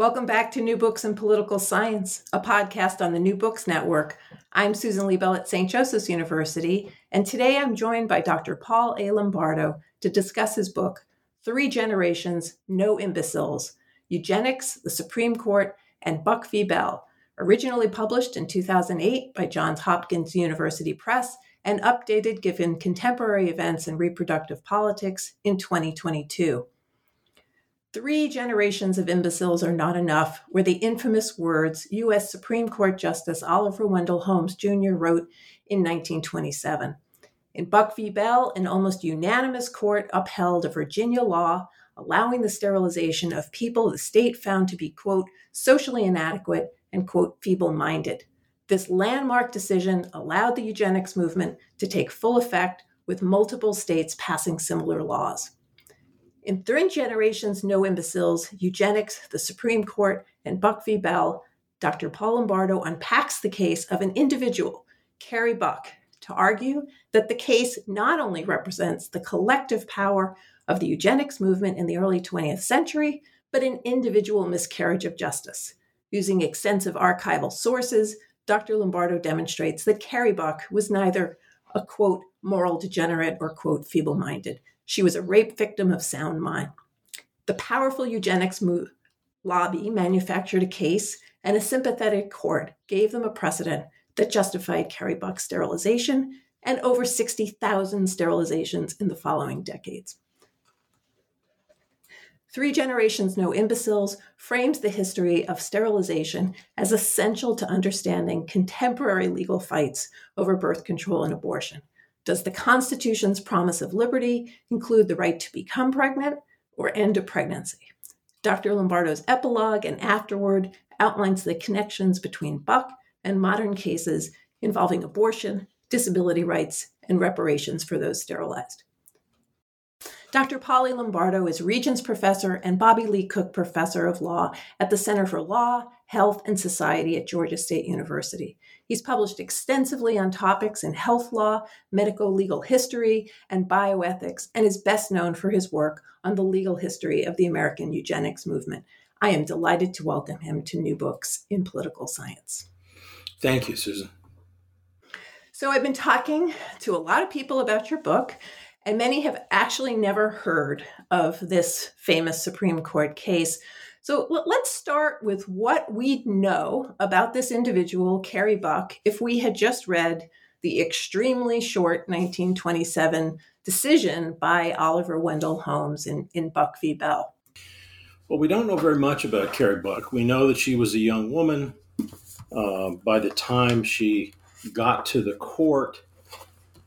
Welcome back to New Books in Political Science, a podcast on the New Books Network. I'm Susan Liebel at St. Joseph's University, and today I'm joined by Dr. Paul A. Lombardo to discuss his book, Three Generations, No Imbeciles Eugenics, the Supreme Court, and Buck v. Bell, originally published in 2008 by Johns Hopkins University Press and updated given contemporary events and reproductive politics in 2022. Three generations of imbeciles are not enough were the infamous words U.S. Supreme Court Justice Oliver Wendell Holmes Jr. wrote in 1927. In Buck v. Bell, an almost unanimous court upheld a Virginia law allowing the sterilization of people the state found to be, quote, socially inadequate and, quote, feeble minded. This landmark decision allowed the eugenics movement to take full effect, with multiple states passing similar laws. In Three Generations, No Imbeciles, Eugenics, the Supreme Court, and Buck v. Bell, Dr. Paul Lombardo unpacks the case of an individual, Carrie Buck, to argue that the case not only represents the collective power of the eugenics movement in the early 20th century, but an individual miscarriage of justice. Using extensive archival sources, Dr. Lombardo demonstrates that Carrie Buck was neither a quote, moral degenerate or quote, feeble minded, she was a rape victim of sound mind. The powerful eugenics move, lobby manufactured a case, and a sympathetic court gave them a precedent that justified Carrie Buck's sterilization and over 60,000 sterilizations in the following decades. Three Generations No Imbeciles frames the history of sterilization as essential to understanding contemporary legal fights over birth control and abortion. Does the Constitution's promise of liberty include the right to become pregnant or end a pregnancy? Dr. Lombardo's epilogue and afterward outlines the connections between Buck and modern cases involving abortion, disability rights, and reparations for those sterilized. Dr. Paul A. Lombardo is Regents Professor and Bobby Lee Cook Professor of Law at the Center for Law, Health, and Society at Georgia State University. He's published extensively on topics in health law, medical legal history, and bioethics, and is best known for his work on the legal history of the American eugenics movement. I am delighted to welcome him to New Books in Political Science. Thank you, Susan. So, I've been talking to a lot of people about your book, and many have actually never heard of this famous Supreme Court case. So let's start with what we know about this individual, Carrie Buck, if we had just read the extremely short 1927 decision by Oliver Wendell Holmes in, in Buck v. Bell. Well, we don't know very much about Carrie Buck. We know that she was a young woman. Uh, by the time she got to the court,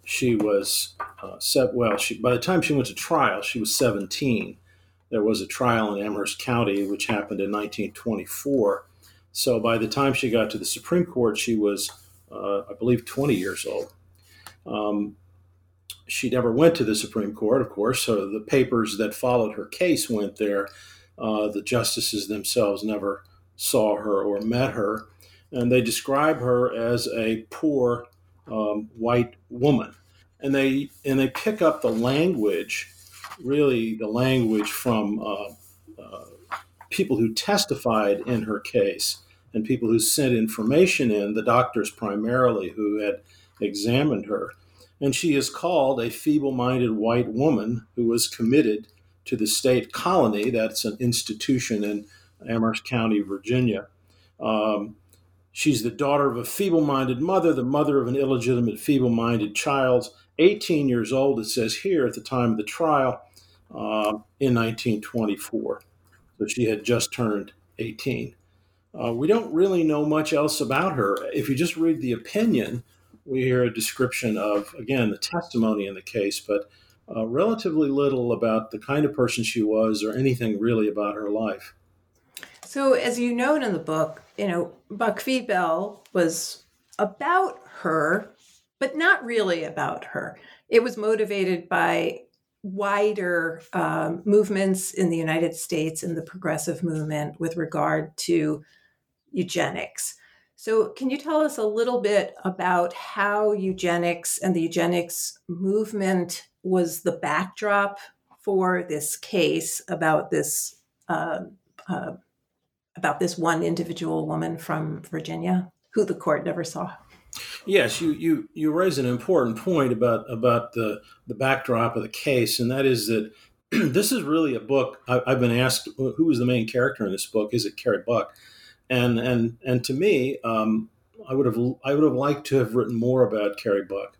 she was uh, set, well. She, by the time she went to trial, she was 17. There was a trial in Amherst County, which happened in 1924. So by the time she got to the Supreme Court, she was, uh, I believe, 20 years old. Um, she never went to the Supreme Court, of course, so the papers that followed her case went there. Uh, the justices themselves never saw her or met her, and they describe her as a poor um, white woman, and they and they pick up the language, really the language from uh, uh, people who testified in her case and people who sent information in, the doctors primarily who had examined her. And she is called a feeble minded white woman who was committed to the state colony. That's an institution in Amherst County, Virginia. Um, she's the daughter of a feeble minded mother, the mother of an illegitimate feeble minded child, 18 years old, it says here at the time of the trial uh, in 1924. So she had just turned 18. Uh, we don't really know much else about her. If you just read the opinion, we hear a description of, again, the testimony in the case, but uh, relatively little about the kind of person she was or anything really about her life. So, as you note in the book, you know, Buck. Bell was about her, but not really about her. It was motivated by wider um, movements in the United States in the progressive movement with regard to eugenics. So, can you tell us a little bit about how eugenics and the eugenics movement was the backdrop for this case about this uh, uh, about this one individual woman from Virginia who the court never saw? Yes, you you you raise an important point about about the the backdrop of the case, and that is that this is really a book. I, have been asked who is the main character in this book. Is it Carrie Buck? and and and to me, um, I would have I would have liked to have written more about Carrie Buck.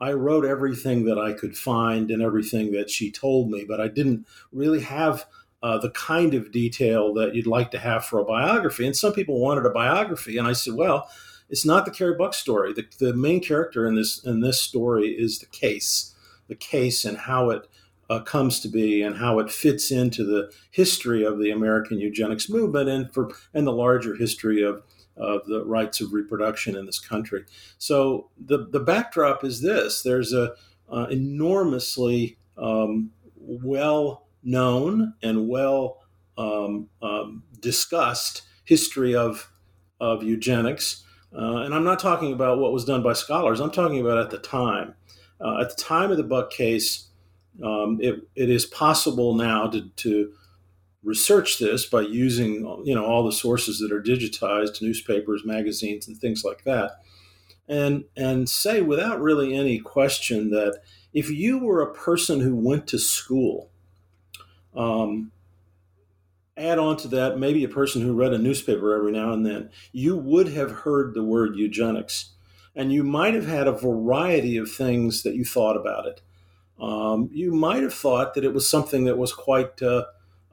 I wrote everything that I could find and everything that she told me, but I didn't really have uh, the kind of detail that you'd like to have for a biography. And some people wanted a biography, and I said, well, it's not the Carrie Buck story. The, the main character in this in this story is the case, the case, and how it uh, comes to be and how it fits into the history of the American eugenics movement and for and the larger history of of the rights of reproduction in this country. So the the backdrop is this: there's a uh, enormously um, well known and well um, um, discussed history of of eugenics, uh, and I'm not talking about what was done by scholars. I'm talking about at the time. Uh, at the time of the Buck case, um, it, it is possible now to, to research this by using you know all the sources that are digitized newspapers magazines and things like that and and say without really any question that if you were a person who went to school um, add on to that maybe a person who read a newspaper every now and then you would have heard the word eugenics. And you might have had a variety of things that you thought about it. Um, you might have thought that it was something that was quite uh,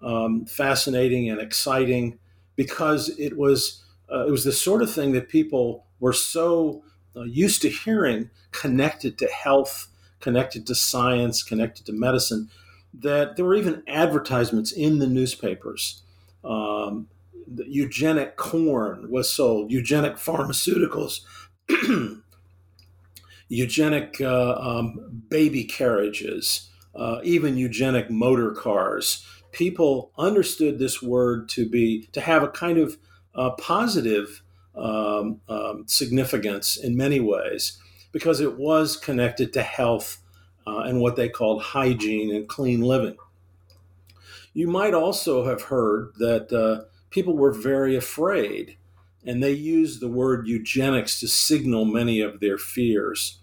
um, fascinating and exciting because it was uh, it was the sort of thing that people were so uh, used to hearing connected to health, connected to science, connected to medicine that there were even advertisements in the newspapers. Um, the eugenic corn was sold, eugenic pharmaceuticals. eugenic uh, um, baby carriages, uh, even eugenic motor cars. People understood this word to be to have a kind of uh, positive um, um, significance in many ways because it was connected to health uh, and what they called hygiene and clean living. You might also have heard that uh, people were very afraid and they used the word eugenics to signal many of their fears.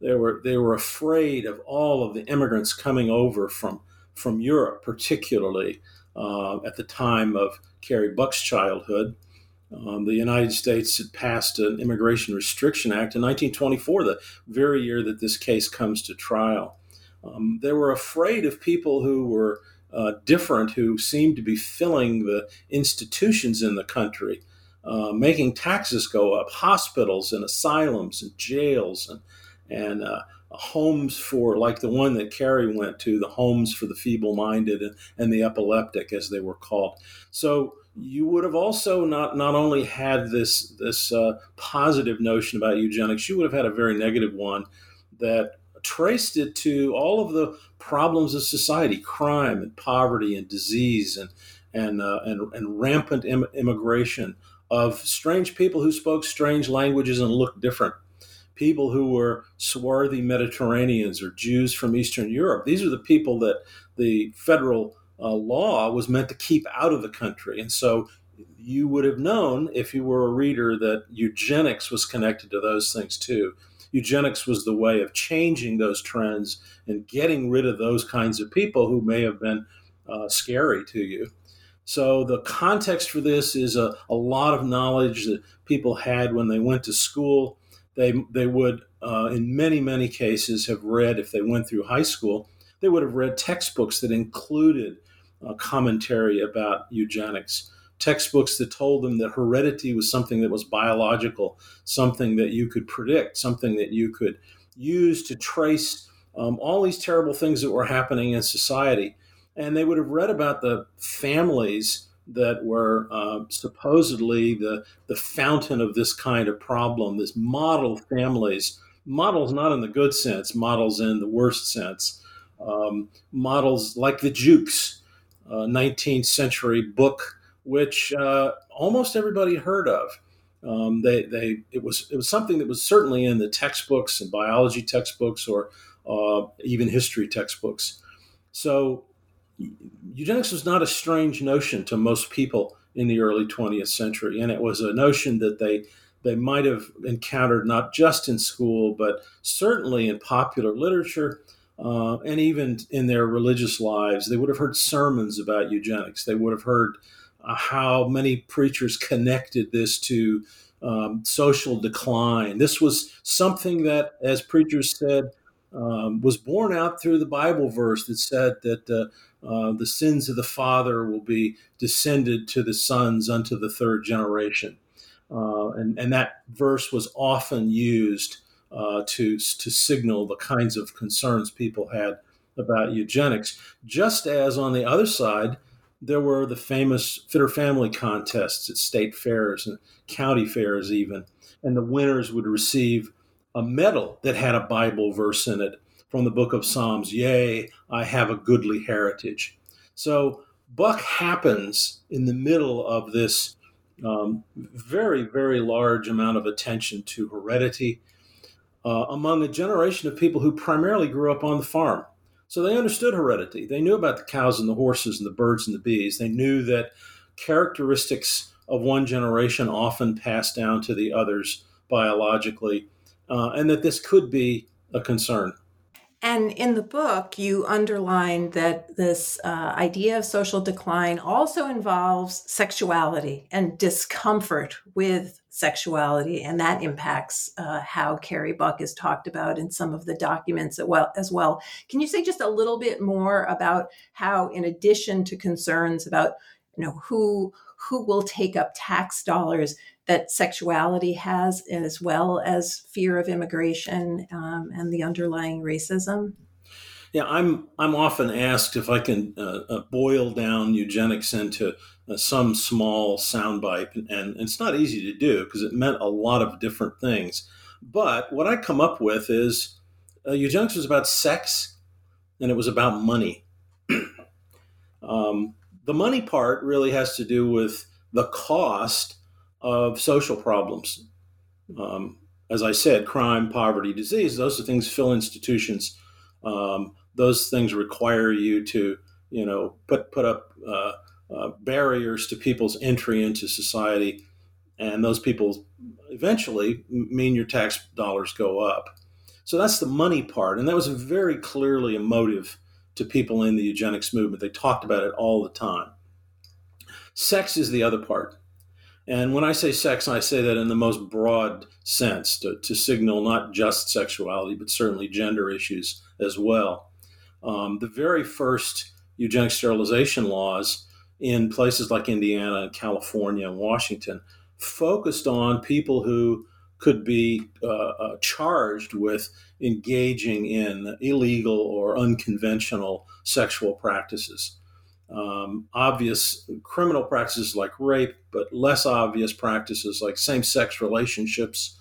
They were they were afraid of all of the immigrants coming over from from Europe, particularly uh, at the time of Carrie Buck's childhood. Um, the United States had passed an Immigration Restriction Act in 1924, the very year that this case comes to trial. Um, they were afraid of people who were uh, different, who seemed to be filling the institutions in the country, uh, making taxes go up, hospitals and asylums and jails and and uh, homes for like the one that Carrie went to, the homes for the feeble-minded and, and the epileptic, as they were called. So you would have also not not only had this this uh, positive notion about eugenics, you would have had a very negative one that traced it to all of the problems of society, crime and poverty and disease and and, uh, and, and rampant Im- immigration of strange people who spoke strange languages and looked different. People who were swarthy Mediterraneans or Jews from Eastern Europe. These are the people that the federal uh, law was meant to keep out of the country. And so you would have known if you were a reader that eugenics was connected to those things too. Eugenics was the way of changing those trends and getting rid of those kinds of people who may have been uh, scary to you. So the context for this is a, a lot of knowledge that people had when they went to school. They, they would, uh, in many, many cases, have read, if they went through high school, they would have read textbooks that included a commentary about eugenics, textbooks that told them that heredity was something that was biological, something that you could predict, something that you could use to trace um, all these terrible things that were happening in society and they would have read about the families that were uh, supposedly the the fountain of this kind of problem. This model families, models not in the good sense, models in the worst sense. Um, models like the Jukes, uh, 19th century book, which uh, almost everybody heard of. Um, they, they, it was, it was something that was certainly in the textbooks and biology textbooks or uh, even history textbooks. So eugenics was not a strange notion to most people in the early 20th century, and it was a notion that they they might have encountered not just in school, but certainly in popular literature uh, and even in their religious lives. They would have heard sermons about eugenics. They would have heard uh, how many preachers connected this to um, social decline. This was something that, as preachers said, um, was born out through the Bible verse that said that uh, uh, the sins of the father will be descended to the sons unto the third generation. Uh, and, and that verse was often used uh, to, to signal the kinds of concerns people had about eugenics. Just as on the other side, there were the famous Fitter Family contests at state fairs and county fairs, even. And the winners would receive a medal that had a Bible verse in it from the book of Psalms, Yea, I have a goodly heritage. So Buck happens in the middle of this um, very, very large amount of attention to heredity uh, among a generation of people who primarily grew up on the farm. So they understood heredity. They knew about the cows and the horses and the birds and the bees. They knew that characteristics of one generation often passed down to the others biologically, uh, and that this could be a concern. And in the book, you underline that this uh, idea of social decline also involves sexuality and discomfort with sexuality, and that impacts uh, how Carrie Buck is talked about in some of the documents as well, as well. Can you say just a little bit more about how, in addition to concerns about you know who who will take up tax dollars that sexuality has, as well as fear of immigration um, and the underlying racism? Yeah, I'm I'm often asked if I can uh, uh, boil down eugenics into uh, some small soundbite, and, and it's not easy to do because it meant a lot of different things. But what I come up with is uh, eugenics was about sex, and it was about money. um, the money part really has to do with the cost of social problems. Um, as I said, crime, poverty, disease, those are things fill institutions. Um, those things require you to, you know, put, put up uh, uh, barriers to people's entry into society. And those people eventually mean your tax dollars go up. So that's the money part. And that was very clearly a motive to people in the eugenics movement. They talked about it all the time. Sex is the other part. And when I say sex, I say that in the most broad sense to, to signal not just sexuality, but certainly gender issues as well. Um, the very first eugenic sterilization laws in places like Indiana and California and Washington focused on people who could be uh, uh, charged with engaging in illegal or unconventional sexual practices. Um, obvious criminal practices like rape, but less obvious practices like same-sex relationships,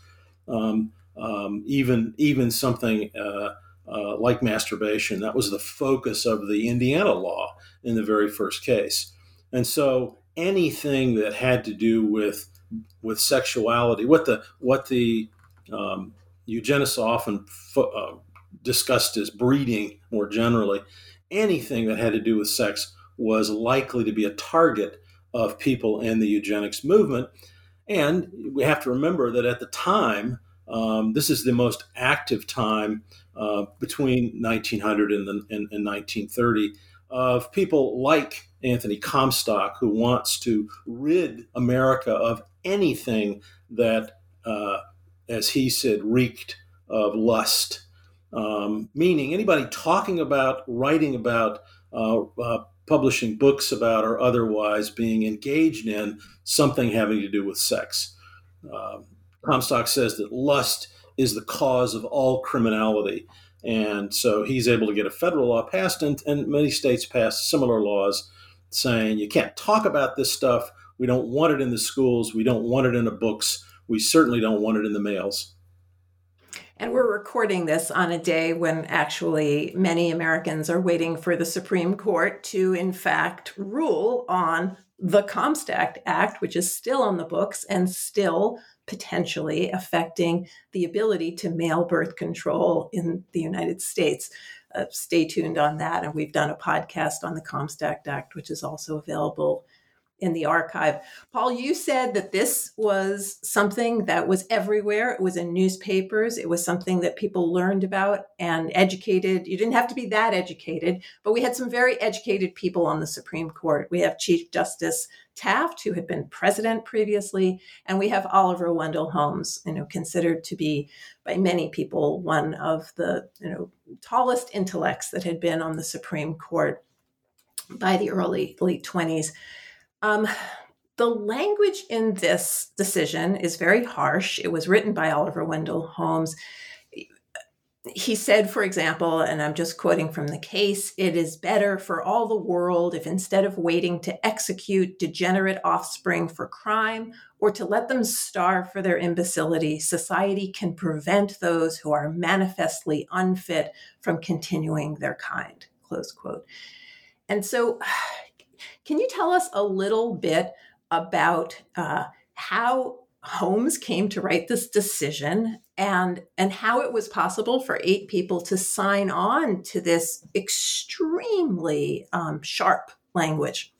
um, um, even even something uh, uh, like masturbation. That was the focus of the Indiana law in the very first case. And so anything that had to do with with sexuality, what the what the um, eugenists often fo- uh, discussed as breeding more generally, anything that had to do with sex was likely to be a target of people in the eugenics movement. And we have to remember that at the time, um, this is the most active time uh, between 1900 and, the, and, and 1930 of people like Anthony Comstock, who wants to rid America of anything that, uh, as he said, reeked of lust. Um, meaning anybody talking about, writing about, uh, uh, publishing books about, or otherwise being engaged in something having to do with sex. Comstock says that lust is the cause of all criminality. And so he's able to get a federal law passed, and, and many states passed similar laws saying you can't talk about this stuff. We don't want it in the schools. We don't want it in the books. We certainly don't want it in the mails. And we're recording this on a day when actually many Americans are waiting for the Supreme Court to, in fact, rule on the Comstock Act, which is still on the books and still potentially affecting the ability to mail birth control in the United States. Uh, stay tuned on that. And we've done a podcast on the Comstock Act, which is also available in the archive. Paul, you said that this was something that was everywhere. It was in newspapers. It was something that people learned about and educated. You didn't have to be that educated, but we had some very educated people on the Supreme Court. We have Chief Justice Taft, who had been president previously, and we have Oliver Wendell Holmes, you know, considered to be by many people one of the you know tallest intellects that had been on the Supreme Court by the early late 20s um, the language in this decision is very harsh. It was written by Oliver Wendell Holmes. He said, for example, and I'm just quoting from the case, it is better for all the world if instead of waiting to execute degenerate offspring for crime or to let them starve for their imbecility, society can prevent those who are manifestly unfit from continuing their kind. Close quote. And so can you tell us a little bit about uh, how Holmes came to write this decision and and how it was possible for eight people to sign on to this extremely um, sharp language?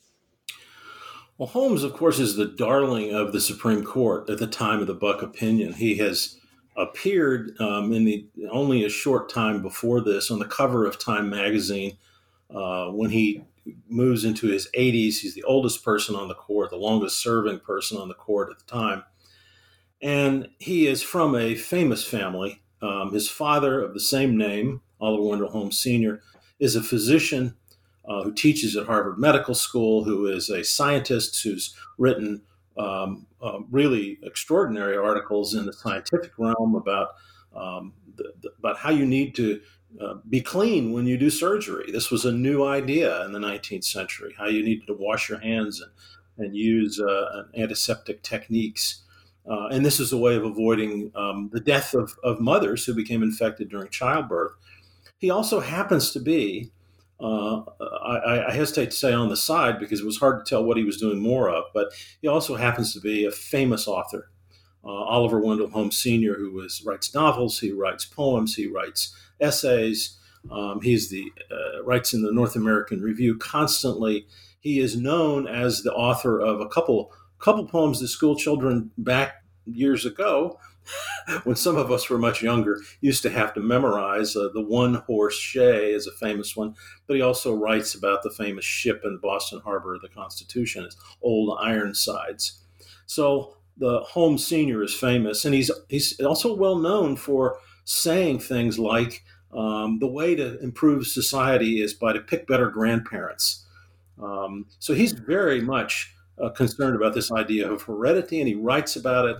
Well, Holmes, of course, is the darling of the Supreme Court at the time of the Buck opinion. He has appeared um, in the only a short time before this on the cover of Time magazine uh, when he moves into his 80s. He's the oldest person on the court, the longest serving person on the court at the time. And he is from a famous family. Um, his father, of the same name, Oliver Wendell Holmes Sr., is a physician uh, who teaches at Harvard Medical School, who is a scientist who's written um, uh, really extraordinary articles in the scientific realm about um, the, the, about how you need to uh, be clean when you do surgery. This was a new idea in the 19th century, how you needed to wash your hands and, and use uh, antiseptic techniques. Uh, and this is a way of avoiding um, the death of, of mothers who became infected during childbirth. He also happens to be, uh, I, I, hesitate to say on the side because it was hard to tell what he was doing more of, but he also happens to be a famous author. Uh, Oliver Wendell Holmes Sr., who was, writes novels, he writes poems, he writes essays. Um, he's the uh, writes in the North American Review constantly. He is known as the author of a couple couple poems to school children back years ago, when some of us were much younger, used to have to memorize. Uh, the One Horse Shay is a famous one, but he also writes about the famous ship in Boston Harbor, the Constitution, as Old Ironsides. So the Holmes Senior is famous, and he's he's also well known for saying things like um, the way to improve society is by to pick better grandparents. Um, so he's very much uh, concerned about this idea of heredity, and he writes about it.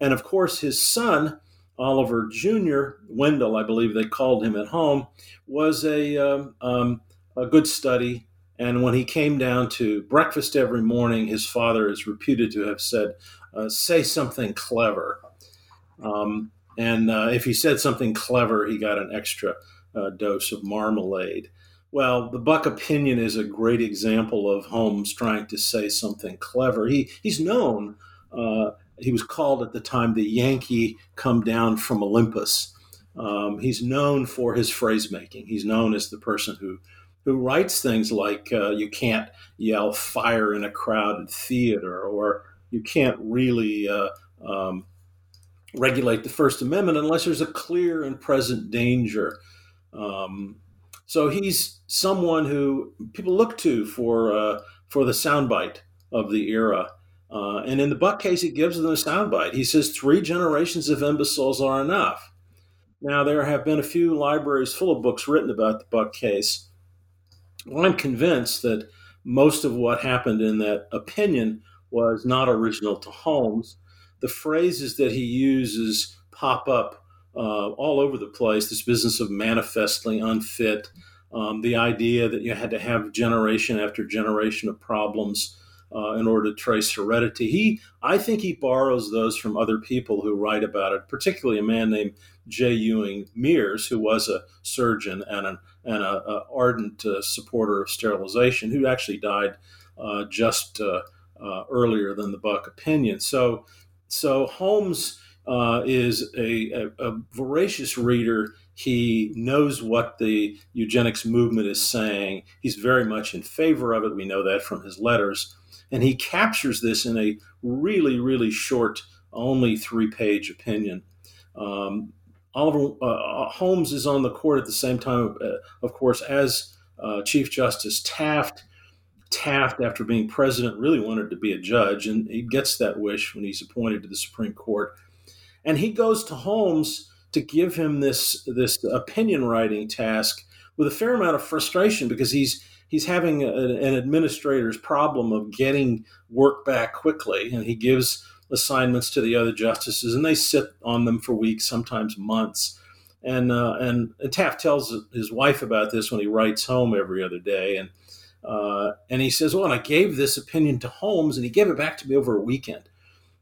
And of course, his son, Oliver Jr., Wendell, I believe they called him at home, was a, um, um, a good study. And when he came down to breakfast every morning, his father is reputed to have said, uh, Say something clever. Um, and uh, if he said something clever, he got an extra uh, dose of marmalade. Well, the Buck opinion is a great example of Holmes trying to say something clever. He he's known. Uh, he was called at the time the Yankee come down from Olympus. Um, he's known for his phrase making. He's known as the person who who writes things like uh, you can't yell fire in a crowded theater or you can't really uh, um, regulate the First Amendment unless there's a clear and present danger. Um, so he's someone who people look to for uh, for the soundbite of the era. Uh, and in the Buck case, he gives them a soundbite. He says three generations of imbeciles are enough. Now there have been a few libraries full of books written about the Buck case. Well, I'm convinced that most of what happened in that opinion was not original to Holmes. The phrases that he uses pop up uh, all over the place. This business of manifestly unfit, um, the idea that you had to have generation after generation of problems uh, in order to trace heredity. He, I think, he borrows those from other people who write about it, particularly a man named J. Ewing Mears, who was a surgeon and an and a, a ardent uh, supporter of sterilization, who actually died uh, just uh, uh, earlier than the Buck opinion. So, so Holmes uh, is a, a, a, voracious reader. He knows what the eugenics movement is saying. He's very much in favor of it. We know that from his letters. And he captures this in a really, really short, only three page opinion. Um, Oliver uh, Holmes is on the court at the same time, uh, of course, as uh, Chief Justice Taft. Taft, after being president, really wanted to be a judge, and he gets that wish when he's appointed to the Supreme Court. And he goes to Holmes to give him this this opinion writing task with a fair amount of frustration because he's he's having a, an administrator's problem of getting work back quickly, and he gives assignments to the other justices, and they sit on them for weeks, sometimes months. And uh, and, Taft tells his wife about this when he writes home every other day, and uh, and he says, "Well, and I gave this opinion to Holmes, and he gave it back to me over a weekend.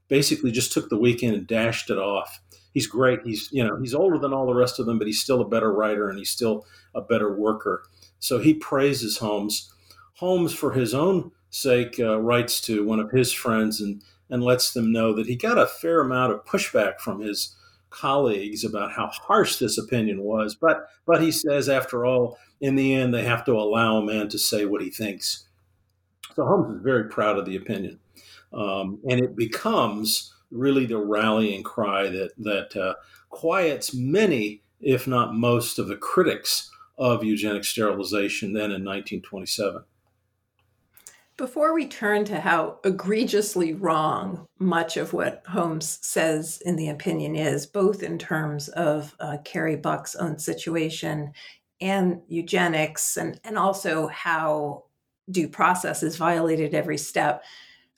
Basically, just took the weekend and dashed it off. He's great. He's you know he's older than all the rest of them, but he's still a better writer and he's still a better worker. So he praises Holmes. Holmes, for his own sake, uh, writes to one of his friends and and lets them know that he got a fair amount of pushback from his colleagues about how harsh this opinion was. But but he says, after all, in the end, they have to allow a man to say what he thinks. So Holmes is very proud of the opinion, um, and it becomes really the rallying cry that that uh, quiets many, if not most, of the critics of eugenic sterilization then in 1927. Before we turn to how egregiously wrong much of what Holmes says in the opinion is, both in terms of uh, Carrie Buck's own situation and eugenics, and, and also how due process is violated every step,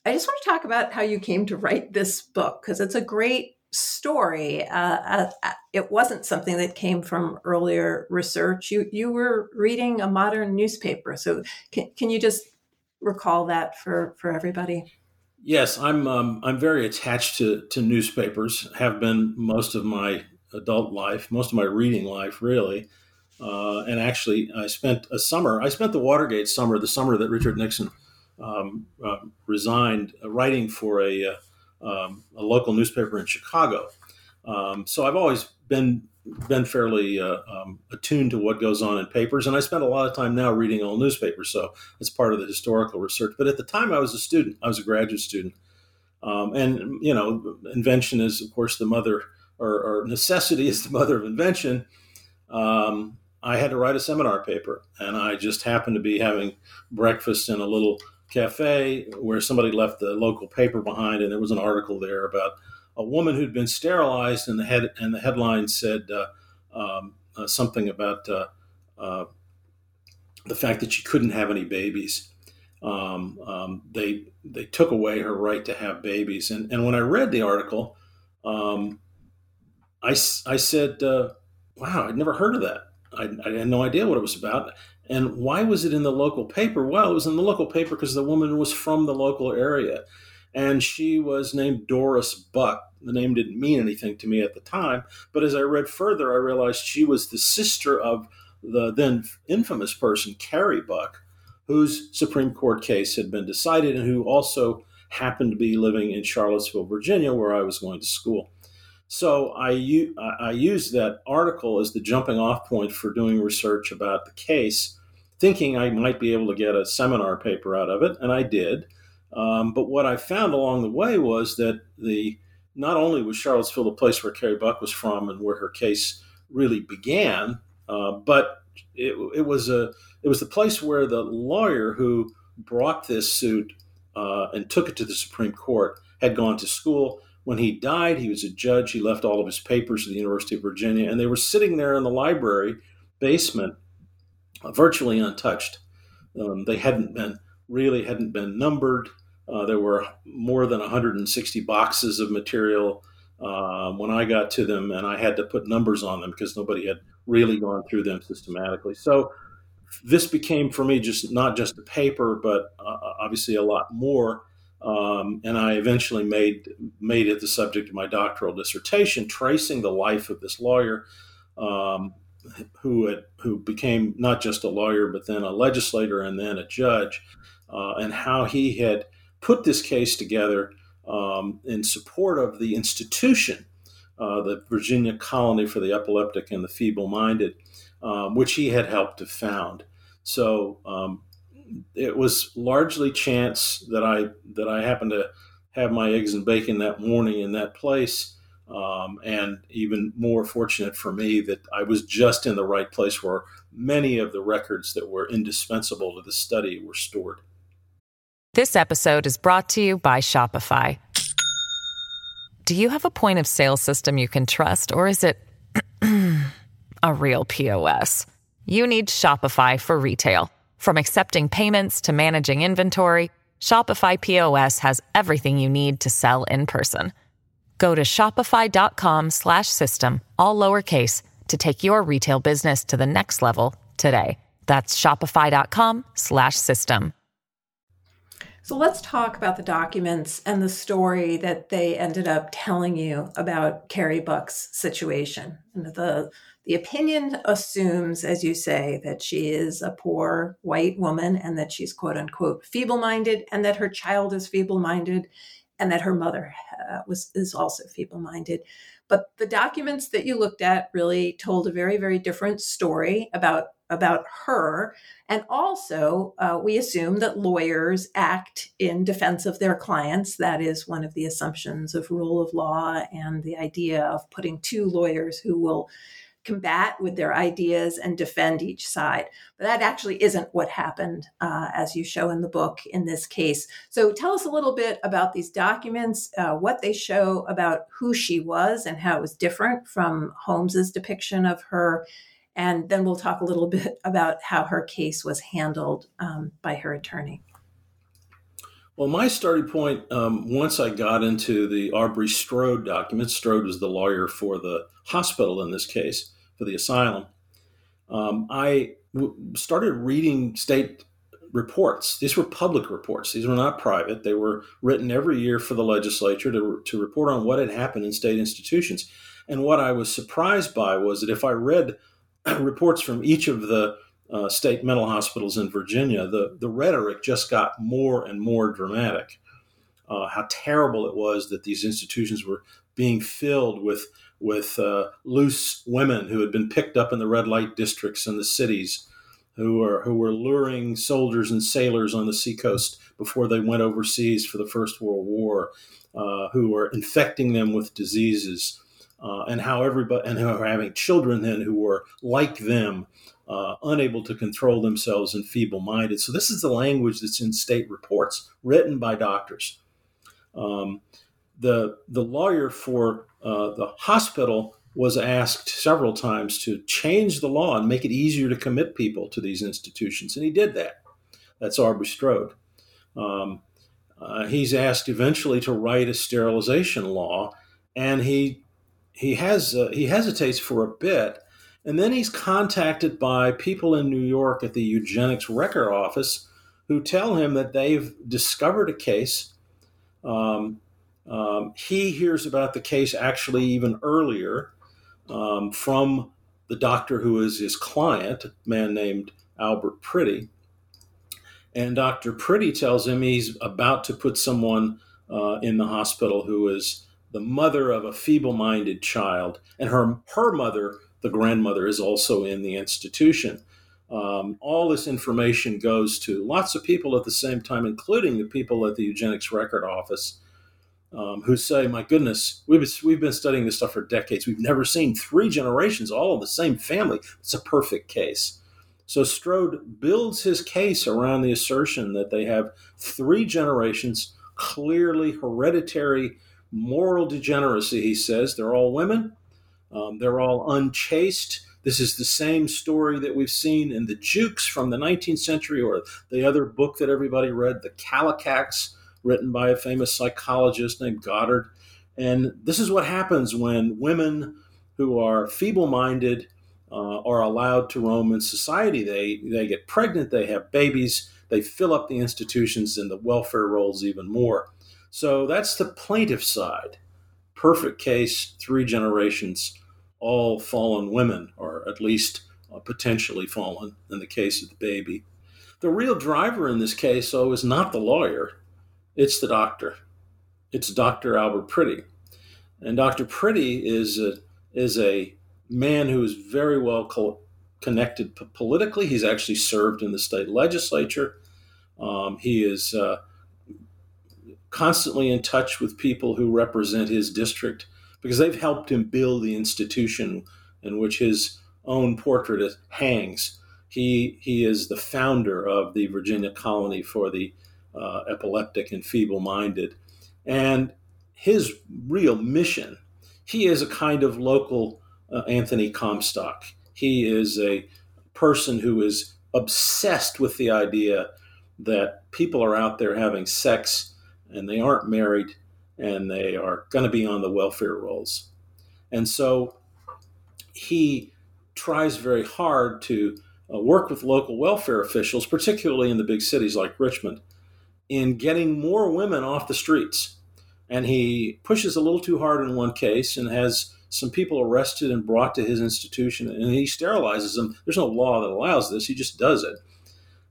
I just want to talk about how you came to write this book because it's a great story. Uh, uh, uh, it wasn't something that came from earlier research. You you were reading a modern newspaper, so can can you just recall that for for everybody? Yes, I'm um, I'm very attached to to newspapers. Have been most of my adult life, most of my reading life, really. Uh, and actually, I spent a summer. I spent the Watergate summer, the summer that Richard Nixon um, uh, resigned, uh, writing for a uh, um, a local newspaper in Chicago. Um, so I've always been been fairly uh, um, attuned to what goes on in papers, and I spend a lot of time now reading old newspapers. So it's part of the historical research. But at the time, I was a student. I was a graduate student, um, and you know, invention is of course the mother, or, or necessity is the mother of invention. Um, I had to write a seminar paper, and I just happened to be having breakfast in a little cafe where somebody left the local paper behind, and there was an article there about a woman who'd been sterilized, and the head and the headline said uh, um, uh, something about uh, uh, the fact that she couldn't have any babies. Um, um, they they took away her right to have babies, and and when I read the article, um, I I said, uh, "Wow, I'd never heard of that. I, I had no idea what it was about." And why was it in the local paper? Well, it was in the local paper because the woman was from the local area and she was named Doris Buck. The name didn't mean anything to me at the time, but as I read further, I realized she was the sister of the then infamous person, Carrie Buck, whose Supreme Court case had been decided and who also happened to be living in Charlottesville, Virginia, where I was going to school. So I, I used that article as the jumping off point for doing research about the case, thinking I might be able to get a seminar paper out of it, and I did. Um, but what I found along the way was that the not only was Charlottesville the place where Carrie Buck was from and where her case really began, uh, but it, it, was a it was the place where the lawyer who brought this suit uh, and took it to the Supreme Court had gone to school. When he died, he was a judge. He left all of his papers at the University of Virginia, and they were sitting there in the library basement, virtually untouched. Um, they hadn't been really hadn't been numbered. Uh, there were more than 160 boxes of material um, when I got to them, and I had to put numbers on them because nobody had really gone through them systematically. So this became for me just not just a paper, but uh, obviously a lot more. Um, and I eventually made made it the subject of my doctoral dissertation, tracing the life of this lawyer um, who had, who became not just a lawyer, but then a legislator and then a judge, uh, and how he had put this case together um, in support of the institution, uh, the Virginia Colony for the Epileptic and the Feeble Minded, um, which he had helped to found. So um, it was largely chance that I that I happened to have my eggs and bacon that morning in that place. Um, and even more fortunate for me that I was just in the right place where many of the records that were indispensable to the study were stored. This episode is brought to you by Shopify. Do you have a point of sale system you can trust, or is it a real POS? You need Shopify for retail. From accepting payments to managing inventory, Shopify POS has everything you need to sell in person. Go to shopify.com slash system, all lowercase to take your retail business to the next level today. That's shopify.com slash system. So let's talk about the documents and the story that they ended up telling you about Carrie Buck's situation. And the the opinion assumes, as you say, that she is a poor white woman and that she's quote unquote feeble minded and that her child is feeble minded and that her mother uh, was is also feeble minded. But the documents that you looked at really told a very very different story about about her. And also, uh, we assume that lawyers act in defense of their clients. That is one of the assumptions of rule of law and the idea of putting two lawyers who will combat with their ideas and defend each side. But that actually isn't what happened, uh, as you show in the book in this case. So tell us a little bit about these documents, uh, what they show about who she was and how it was different from Holmes's depiction of her and then we'll talk a little bit about how her case was handled um, by her attorney. Well, my starting point, um, once I got into the Aubrey Strode documents, Strode was the lawyer for the hospital in this case, for the asylum. Um, I w- started reading state reports. These were public reports. These were not private. They were written every year for the legislature to, to report on what had happened in state institutions. And what I was surprised by was that if I read reports from each of the uh, state mental hospitals in Virginia, the, the rhetoric just got more and more dramatic. Uh, how terrible it was that these institutions were being filled with with uh, loose women who had been picked up in the red light districts in the cities, who were who were luring soldiers and sailors on the seacoast before they went overseas for the First World War, uh, who were infecting them with diseases, uh, and how everybody and who are having children then who were like them, uh, unable to control themselves and feeble-minded. So this is the language that's in state reports written by doctors. Um, the the lawyer for uh, the hospital was asked several times to change the law and make it easier to commit people to these institutions, and he did that. That's Aubrey Strode. Um, uh, he's asked eventually to write a sterilization law, and he he has uh, he hesitates for a bit, and then he's contacted by people in New York at the eugenics record office who tell him that they've discovered a case. Um, um, he hears about the case actually even earlier um, from the doctor who is his client, a man named Albert Priddy. And Dr. Priddy tells him he's about to put someone uh, in the hospital who is the mother of a feeble minded child. And her, her mother, the grandmother, is also in the institution. Um, all this information goes to lots of people at the same time, including the people at the Eugenics Record Office, um, who say, "My goodness, we've been, we've been studying this stuff for decades. We've never seen three generations all in the same family. It's a perfect case." So Strode builds his case around the assertion that they have three generations, clearly hereditary moral degeneracy. He says they're all women, um, they're all unchaste this is the same story that we've seen in the Jukes from the 19th century, or the other book that everybody read, The Kallikaks, written by a famous psychologist named Goddard. And this is what happens when women who are feeble minded uh, are allowed to roam in society. They, they get pregnant, they have babies, they fill up the institutions and the welfare rolls even more. So that's the plaintiff side. Perfect case, three generations all fallen women, or at least uh, potentially fallen in the case of the baby. The real driver in this case, though, is not the lawyer, it's the doctor. It's Dr. Albert Priddy. And Dr. Priddy is a, is a man who is very well co- connected p- politically. He's actually served in the state legislature. Um, he is uh, constantly in touch with people who represent his district because they've helped him build the institution in which his own portrait hangs. He, he is the founder of the Virginia Colony for the uh, Epileptic and Feeble Minded. And his real mission, he is a kind of local uh, Anthony Comstock. He is a person who is obsessed with the idea that people are out there having sex and they aren't married and they are going to be on the welfare rolls. And so he tries very hard to uh, work with local welfare officials, particularly in the big cities like Richmond, in getting more women off the streets. And he pushes a little too hard in one case and has some people arrested and brought to his institution, and he sterilizes them. There's no law that allows this, he just does it.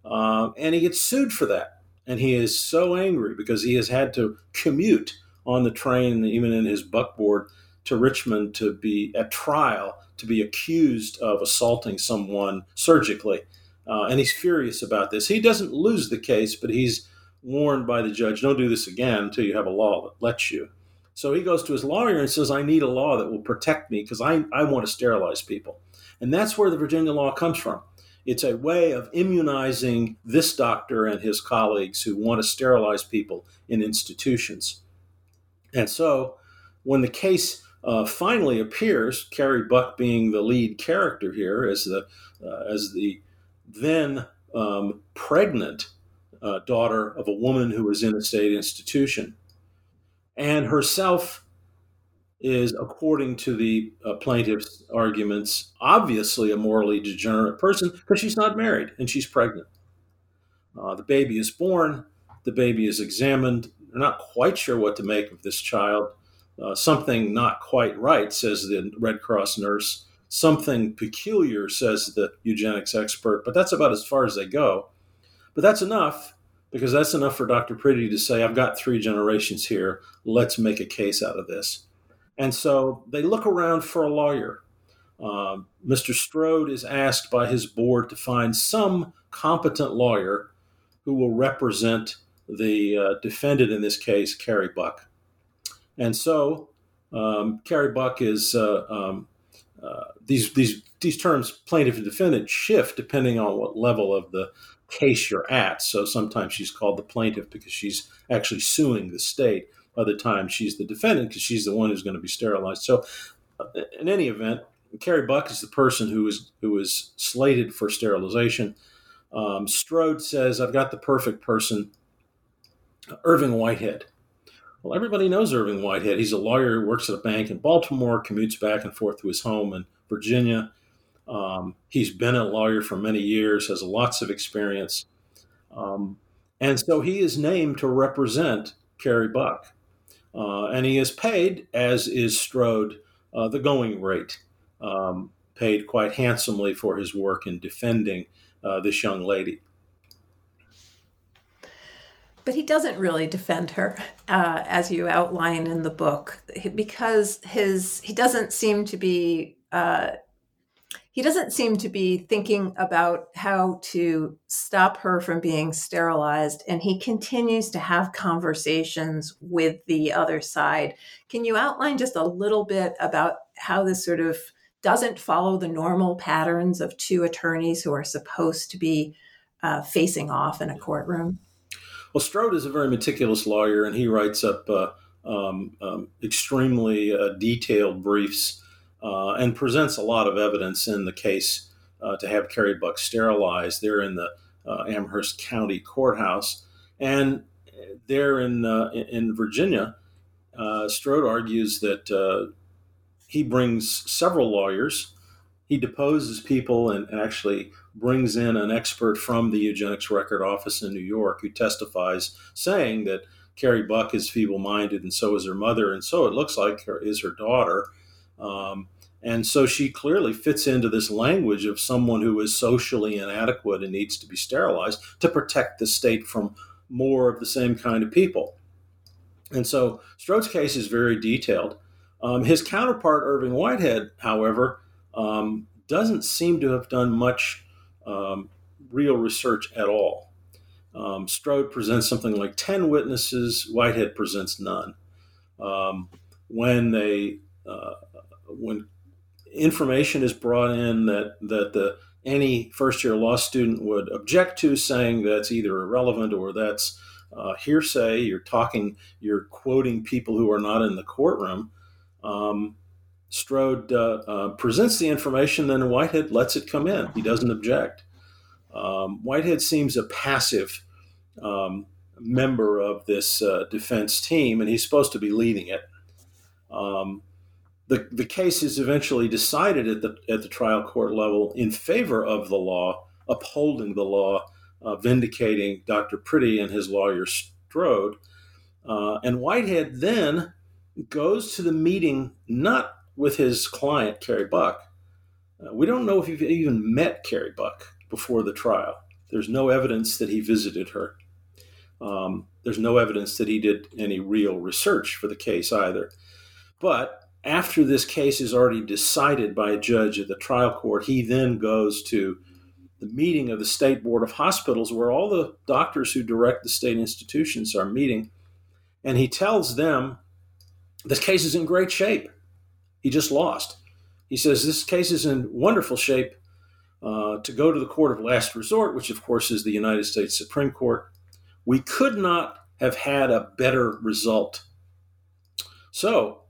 Uh, and he gets sued for that. And he is so angry because he has had to commute on the train, even in his buckboard, to Richmond to be at trial to be accused of assaulting someone surgically. Uh, and he's furious about this. He doesn't lose the case, but he's warned by the judge don't do this again until you have a law that lets you. So he goes to his lawyer and says, I need a law that will protect me because I, I want to sterilize people. And that's where the Virginia law comes from. It's a way of immunizing this doctor and his colleagues who want to sterilize people in institutions. And so when the case uh, finally appears, Carrie Buck being the lead character here as the uh, as the then um, pregnant uh, daughter of a woman who was in a state institution, and herself is, according to the uh, plaintiff's arguments, obviously a morally degenerate person because she's not married and she's pregnant. Uh, the baby is born. The baby is examined they're not quite sure what to make of this child. Uh, something not quite right, says the Red Cross nurse. Something peculiar, says the eugenics expert, but that's about as far as they go. But that's enough because that's enough for Dr. Priddy to say, I've got three generations here. Let's make a case out of this. And so they look around for a lawyer. Um, Mr. Strode is asked by his board to find some competent lawyer who will represent the uh, defendant in this case, Carrie Buck. And so um, Carrie Buck is uh, um, uh, these these these terms plaintiff and defendant shift depending on what level of the case you're at. So sometimes she's called the plaintiff because she's actually suing the state. Other times she's the defendant because she's the one who's going to be sterilized. So uh, in any event, Carrie Buck is the person who is who is slated for sterilization. Um, Strode says, "I've got the perfect person." Irving Whitehead. Well, everybody knows Irving Whitehead. He's a lawyer who works at a bank in Baltimore, commutes back and forth to his home in Virginia. Um, he's been a lawyer for many years, has lots of experience. Um, and so he is named to represent Carrie Buck. Uh, and he is paid, as is Strode, uh, the going rate. Um, paid quite handsomely for his work in defending uh, this young lady. But he doesn't really defend her, uh, as you outline in the book, because his he doesn't seem to be uh, he doesn't seem to be thinking about how to stop her from being sterilized and he continues to have conversations with the other side. Can you outline just a little bit about how this sort of doesn't follow the normal patterns of two attorneys who are supposed to be uh, facing off in a courtroom well strode is a very meticulous lawyer and he writes up uh, um, um, extremely uh, detailed briefs uh, and presents a lot of evidence in the case uh, to have Carrie Buck sterilized. They're in the uh, Amherst County Courthouse, and there in uh, in Virginia, Strode argues that he brings several lawyers. He deposes people and actually brings in an expert from the eugenics record office in New York who testifies saying that Carrie Buck is feeble minded and so is her mother, and so it looks like her, is her daughter. Um, and so she clearly fits into this language of someone who is socially inadequate and needs to be sterilized to protect the state from more of the same kind of people. And so Strode's case is very detailed. Um, his counterpart, Irving Whitehead, however, um, doesn't seem to have done much um, real research at all. Um, Strode presents something like 10 witnesses, Whitehead presents none. Um, when they uh, when information is brought in that that the any first year law student would object to, saying that's either irrelevant or that's uh, hearsay. You're talking, you're quoting people who are not in the courtroom. Um, Strode uh, uh, presents the information, then Whitehead lets it come in. He doesn't object. Um, Whitehead seems a passive um, member of this uh, defense team, and he's supposed to be leading it. Um, the, the case is eventually decided at the, at the trial court level in favor of the law, upholding the law, uh, vindicating Dr. Priddy and his lawyer Strode. Uh, and Whitehead then goes to the meeting not with his client, Carrie Buck. Uh, we don't know if he even met Carrie Buck before the trial. There's no evidence that he visited her. Um, there's no evidence that he did any real research for the case either. But after this case is already decided by a judge at the trial court, he then goes to the meeting of the State Board of Hospitals, where all the doctors who direct the state institutions are meeting. And he tells them this case is in great shape. He just lost. He says this case is in wonderful shape uh, to go to the court of last resort, which of course is the United States Supreme Court. We could not have had a better result. So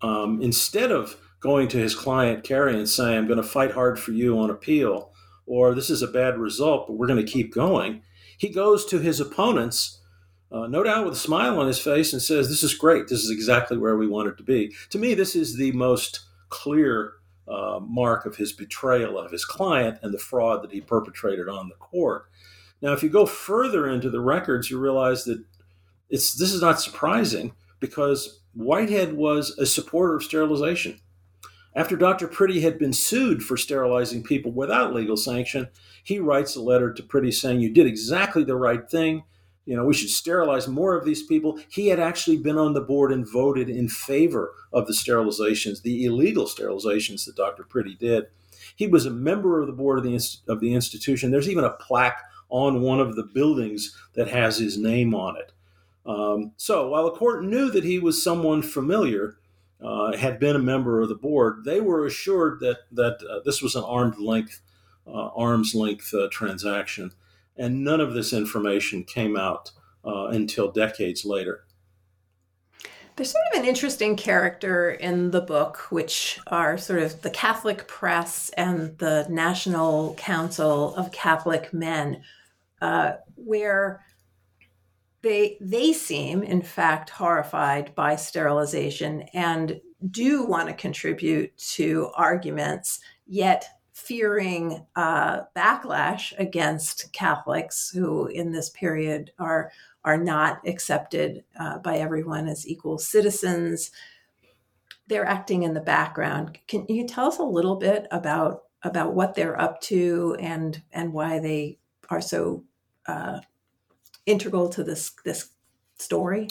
um, instead of going to his client Carrie and saying, I'm going to fight hard for you on appeal, or this is a bad result, but we're going to keep going, he goes to his opponents, uh, no doubt with a smile on his face, and says, This is great. This is exactly where we want it to be. To me, this is the most clear uh, mark of his betrayal of his client and the fraud that he perpetrated on the court. Now, if you go further into the records, you realize that it's this is not surprising because Whitehead was a supporter of sterilization. After Dr. Priddy had been sued for sterilizing people without legal sanction, he writes a letter to Priddy saying, You did exactly the right thing. You know, we should sterilize more of these people. He had actually been on the board and voted in favor of the sterilizations, the illegal sterilizations that Dr. Priddy did. He was a member of the board of the, of the institution. There's even a plaque on one of the buildings that has his name on it. Um, so while the court knew that he was someone familiar, uh, had been a member of the board, they were assured that that uh, this was an arm's length, uh, arm's length uh, transaction, and none of this information came out uh, until decades later. There's sort of an interesting character in the book, which are sort of the Catholic press and the National Council of Catholic Men, uh, where they they seem in fact horrified by sterilization and do want to contribute to arguments yet fearing uh, backlash against catholics who in this period are are not accepted uh, by everyone as equal citizens they're acting in the background. Can you tell us a little bit about about what they're up to and and why they are so uh, integral to this this story?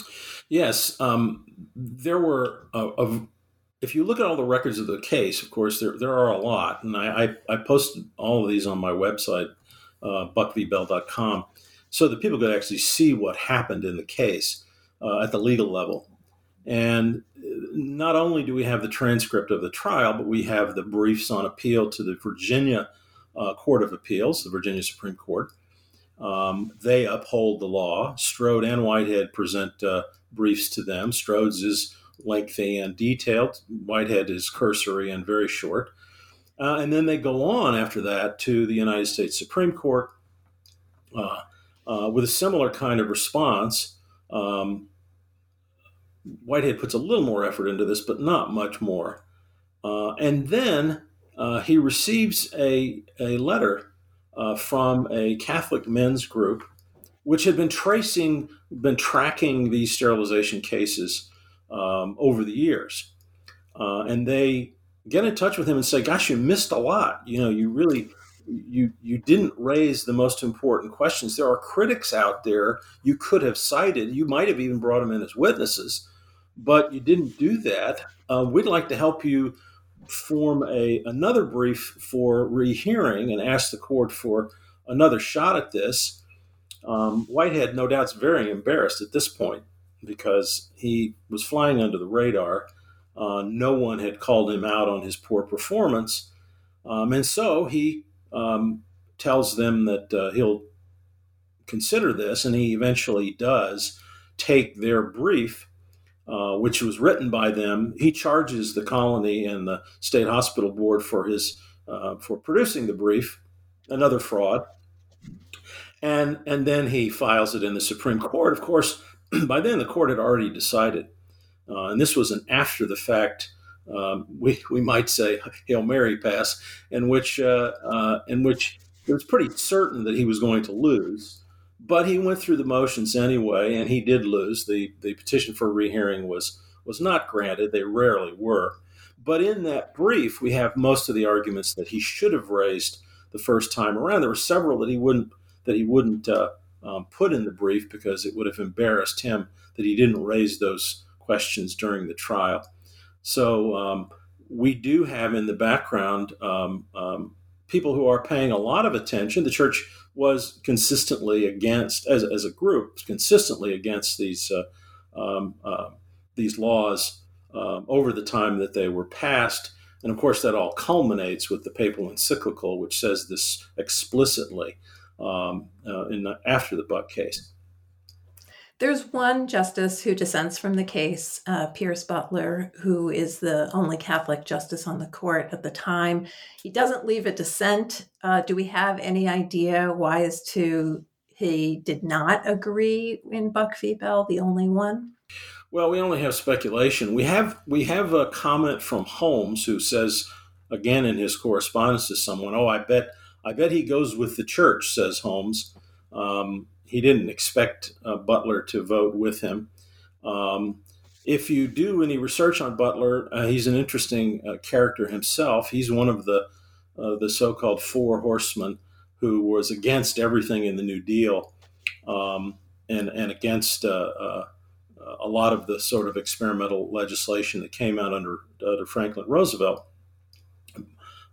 Yes, um, there were. Uh, if you look at all the records of the case, of course, there there are a lot, and I I, I posted all of these on my website, uh, buckvbell.com, so that people could actually see what happened in the case uh, at the legal level. And not only do we have the transcript of the trial, but we have the briefs on appeal to the Virginia uh, Court of Appeals, the Virginia Supreme Court. Um, they uphold the law. Strode and Whitehead present uh, briefs to them. Strode's is lengthy and detailed. Whitehead is cursory and very short. Uh, and then they go on after that to the United States Supreme Court uh, uh, with a similar kind of response. Um, Whitehead puts a little more effort into this, but not much more. Uh, and then uh, he receives a, a letter uh, from a Catholic men's group, which had been tracing, been tracking these sterilization cases um, over the years. Uh, and they get in touch with him and say, "Gosh, you missed a lot. You know, you really." You you didn't raise the most important questions. There are critics out there you could have cited. You might have even brought them in as witnesses but you didn't do that. Uh, we'd like to help you form a another brief for rehearing and ask the court for another shot at this. Um, Whitehead, no doubt, is very embarrassed at this point because he was flying under the radar. Uh, no one had called him out on his poor performance. Um, and so he um, tells them that uh, he'll consider this, and he eventually does take their brief uh, which was written by them. He charges the colony and the state hospital board for his uh, for producing the brief, another fraud. And and then he files it in the Supreme Court. Of course, by then the court had already decided, uh, and this was an after the fact. Um, we, we might say hail mary pass in which uh, uh, in which it was pretty certain that he was going to lose but he went through the motions anyway, and he did lose. the The petition for rehearing was was not granted. They rarely were. But in that brief, we have most of the arguments that he should have raised the first time around. There were several that he wouldn't that he wouldn't uh, um, put in the brief because it would have embarrassed him that he didn't raise those questions during the trial. So um, we do have in the background um, um people who are paying a lot of attention. The church was consistently against, as, as a group, consistently against these uh, um, uh, these laws um, over the time that they were passed. And of course, that all culminates with the papal encyclical, which says this explicitly um, uh, in the, after the Buck case. There's one justice who dissents from the case, uh, Pierce Butler, who is the only Catholic justice on the court at the time. He doesn't leave a dissent. Uh, do we have any idea why as to he did not agree in Buck v. Bell, the only one? Well, we only have speculation. We have we have a comment from Holmes who says again in his correspondence to someone, "Oh, I bet I bet he goes with the church," says Holmes. Um, he didn't expect uh, Butler to vote with him. Um, if you do any research on Butler, uh, he's an interesting uh, character himself. He's one of the uh, the so-called four horsemen who was against everything in the New Deal um, and and against uh, uh, a lot of the sort of experimental legislation that came out under under Franklin Roosevelt.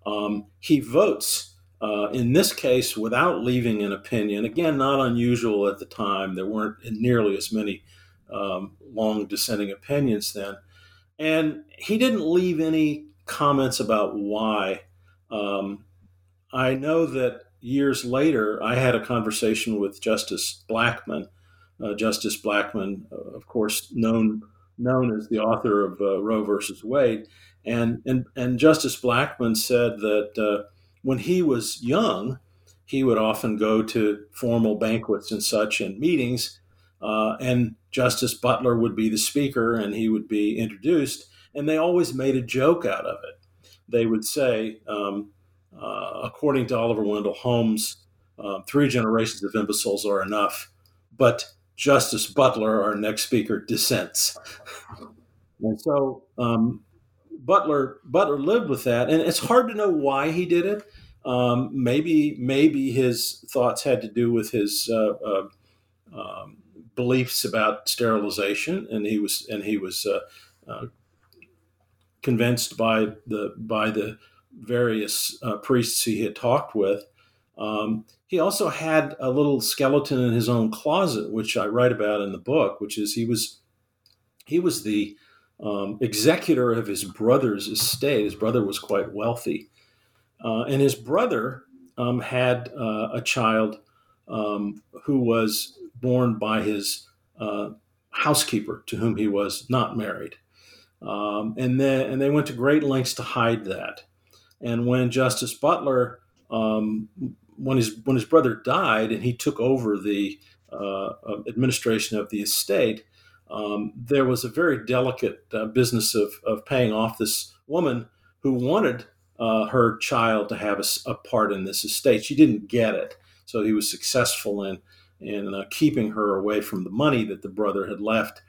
Um, he votes uh, in this case, without leaving an opinion, again, not unusual at the time. There weren't nearly as many um, long dissenting opinions then. And he didn't leave any comments about why. Um, I know that years later, I had a conversation with Justice Blackmun. Uh, Justice Blackmun, uh, of course, known known as the author of uh, Roe versus Wade, and and and Justice Blackmun said that uh, when he was young, he would often go to formal banquets and such and meetings, uh, and Justice Butler would be the speaker and he would be introduced, and they always made a joke out of it. They would say, um, uh, according to Oliver Wendell Holmes, uh, three generations of imbeciles are enough, but Justice Butler, our next speaker, dissents. and so um, Butler Butler lived with that, and it's hard to know why he did it. Um, maybe maybe his thoughts had to do with his uh, uh, um, beliefs about sterilization, and he was and he was uh, uh convinced by the by the various uh, priests he had talked with. Um, he also had a little skeleton in his own closet, which I write about in the book, which is he was he was the um, executor of his brother's estate. His brother was quite wealthy, uh, and his brother um, had uh, a child um, who was born by his uh, housekeeper, to whom he was not married. Um, and then and they went to great lengths to hide that. And when Justice Butler, um, when his when his brother died, and he took over the uh, administration of the estate, um, there was a very delicate uh, business of, of paying off this woman who wanted uh, her child to have a, a, part in this estate. She didn't get it, so he was successful in in uh, keeping her away from the money that the brother had left.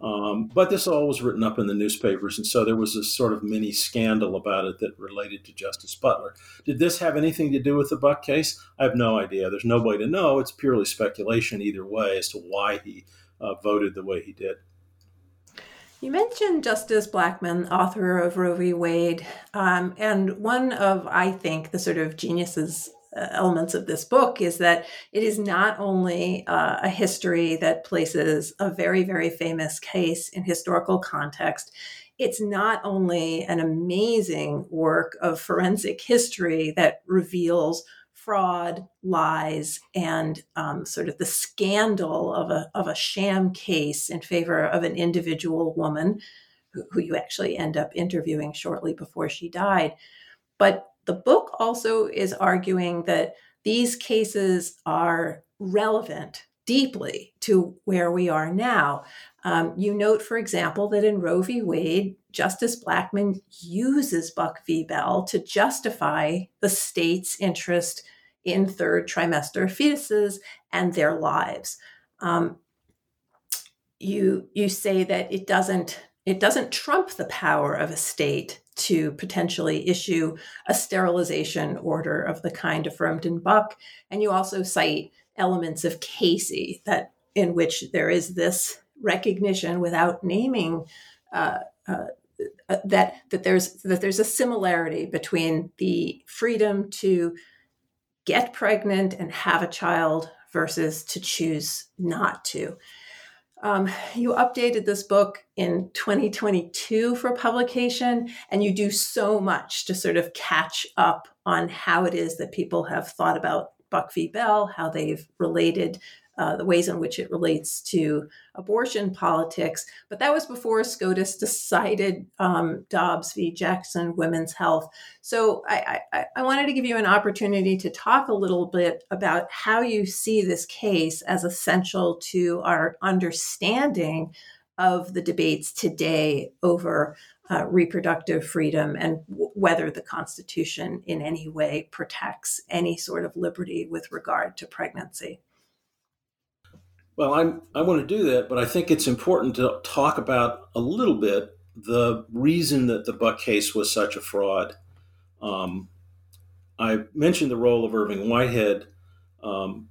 Um, but this all was written up in the newspapers, and so there was a sort of mini scandal about it that related to Justice Butler. Did this have anything to do with the Buck case? I have no idea. There's no way to know. It's purely speculation either way as to why he uh, voted the way he did. You mentioned Justice Blackmun, author of Roe v. Wade, um, and one of, I think, the sort of geniuses uh, elements of this book is that it is not only uh, a history that places a very, very famous case in historical context, it's not only an amazing work of forensic history that reveals fraud, lies, and um, sort of the scandal of a, of a sham case in favor of an individual woman who, who you actually end up interviewing shortly before she died. But the book also is arguing that these cases are relevant deeply to where we are now. Um, you note, for example, that in Roe v. Wade, Justice Blackmun uses Buck v. Bell to justify the state's interest in third trimester fetuses and their lives. Um, you you say that it doesn't it doesn't trump the power of a state to potentially issue a sterilization order of the kind affirmed in Buck, and you also cite elements of Casey that in which there is this recognition without naming uh, uh, uh that that there's that there's a similarity between the freedom to get pregnant and have a child versus to choose not to. Um, you updated this book in 2022 for publication, and you do so much to sort of catch up on how it is that people have thought about Buck v. Bell, how they've related uh, the ways in which it relates to abortion politics. But that was before SCOTUS decided um, Dobbs v. Jackson Women's Health. So I, I, I wanted to give you an opportunity to talk a little bit about how you see this case as essential to our understanding of the debates today over uh, reproductive freedom and w- whether the Constitution in any way protects any sort of liberty with regard to pregnancy. Well, I'm, I want to do that, but I think it's important to talk about a little bit the reason that the Buck case was such a fraud. Um, I mentioned the role of Irving Whitehead. Um,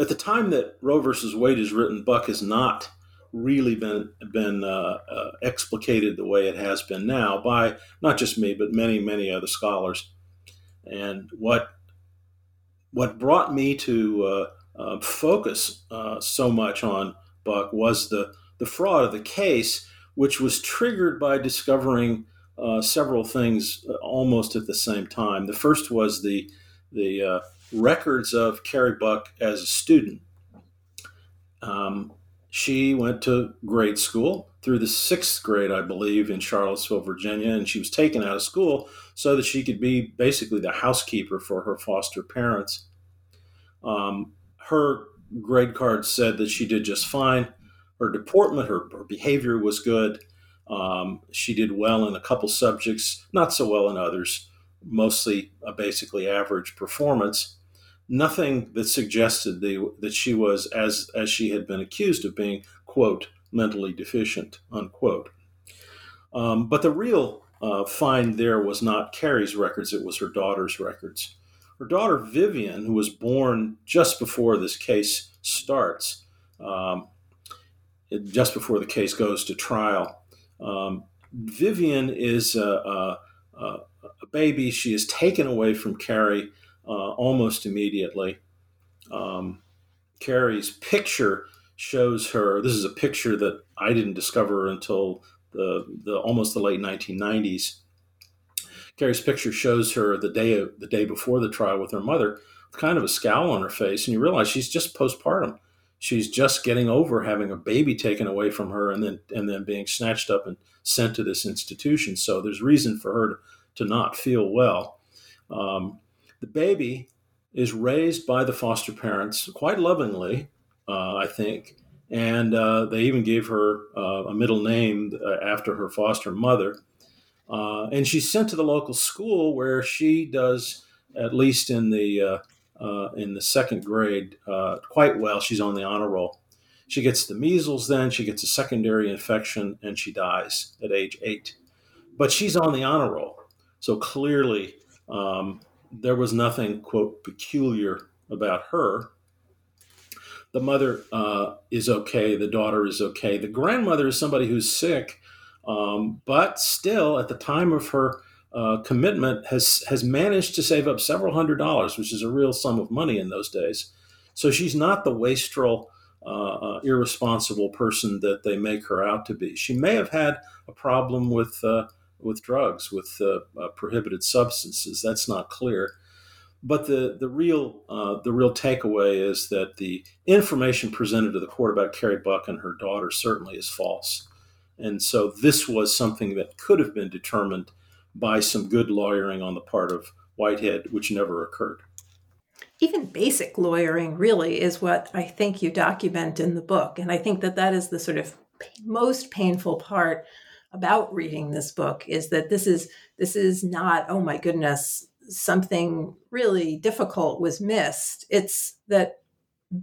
at the time that Roe versus Wade is written, Buck has not really been been uh, uh, explicated the way it has been now by not just me, but many many other scholars. And what what brought me to uh, uh, focus uh, so much on Buck was the, the fraud of the case, which was triggered by discovering uh, several things uh, almost at the same time. The first was the, the uh, records of Carrie Buck as a student. Um, she went to grade school through the sixth grade, I believe, in Charlottesville, Virginia, and she was taken out of school so that she could be basically the housekeeper for her foster parents. Um, her grade card said that she did just fine. Her deportment, her, her behavior was good. Um, she did well in a couple subjects, not so well in others, mostly a basically average performance. Nothing that suggested the, that she was, as, as she had been accused of being, quote, mentally deficient, unquote. Um, but the real uh, find there was not Carrie's records, it was her daughter's records. Her daughter Vivian, who was born just before this case starts, um, just before the case goes to trial, um, Vivian is a, a, a, baby. She is taken away from Carrie uh, almost immediately. Um, Carrie's picture shows her. This is a picture that I didn't discover until the, the almost the late 1990s. Carrie's picture shows her the day of, the day before the trial with her mother, with kind of a scowl on her face, and you realize she's just postpartum. She's just getting over having a baby taken away from her and then and then being snatched up and sent to this institution. So there's reason for her to, to not feel well. Um, the baby is raised by the foster parents quite lovingly, uh, I think, and uh, they even gave her uh, a middle name uh, after her foster mother. Uh, and she's sent to the local school where she does, at least in the uh, in the second grade, quite well. She's on the honor roll. She gets the measles, then she gets a secondary infection, and she dies at age eight. But she's on the honor roll, so clearly um, there was nothing quote peculiar about her the mother uh, is okay, the daughter is okay. The grandmother is somebody who's sick, um, but still, at the time of her uh, commitment, has has managed to save up several hundred dollars, which is a real sum of money in those days. So she's not the wastrel, uh, uh irresponsible person that they make her out to be. She may have had a problem with uh, with drugs, with uh, prohibited substances. That's not clear. But the the real uh, the real takeaway is that the information presented to the court about Carrie Buck and her daughter certainly is false, and so this was something that could have been determined by some good lawyering on the part of Whitehead, which never occurred. Even basic lawyering really is what I think you document in the book, and I think that that is the sort of most painful part about reading this book is that this is this is not oh my goodness something really difficult was missed. It's that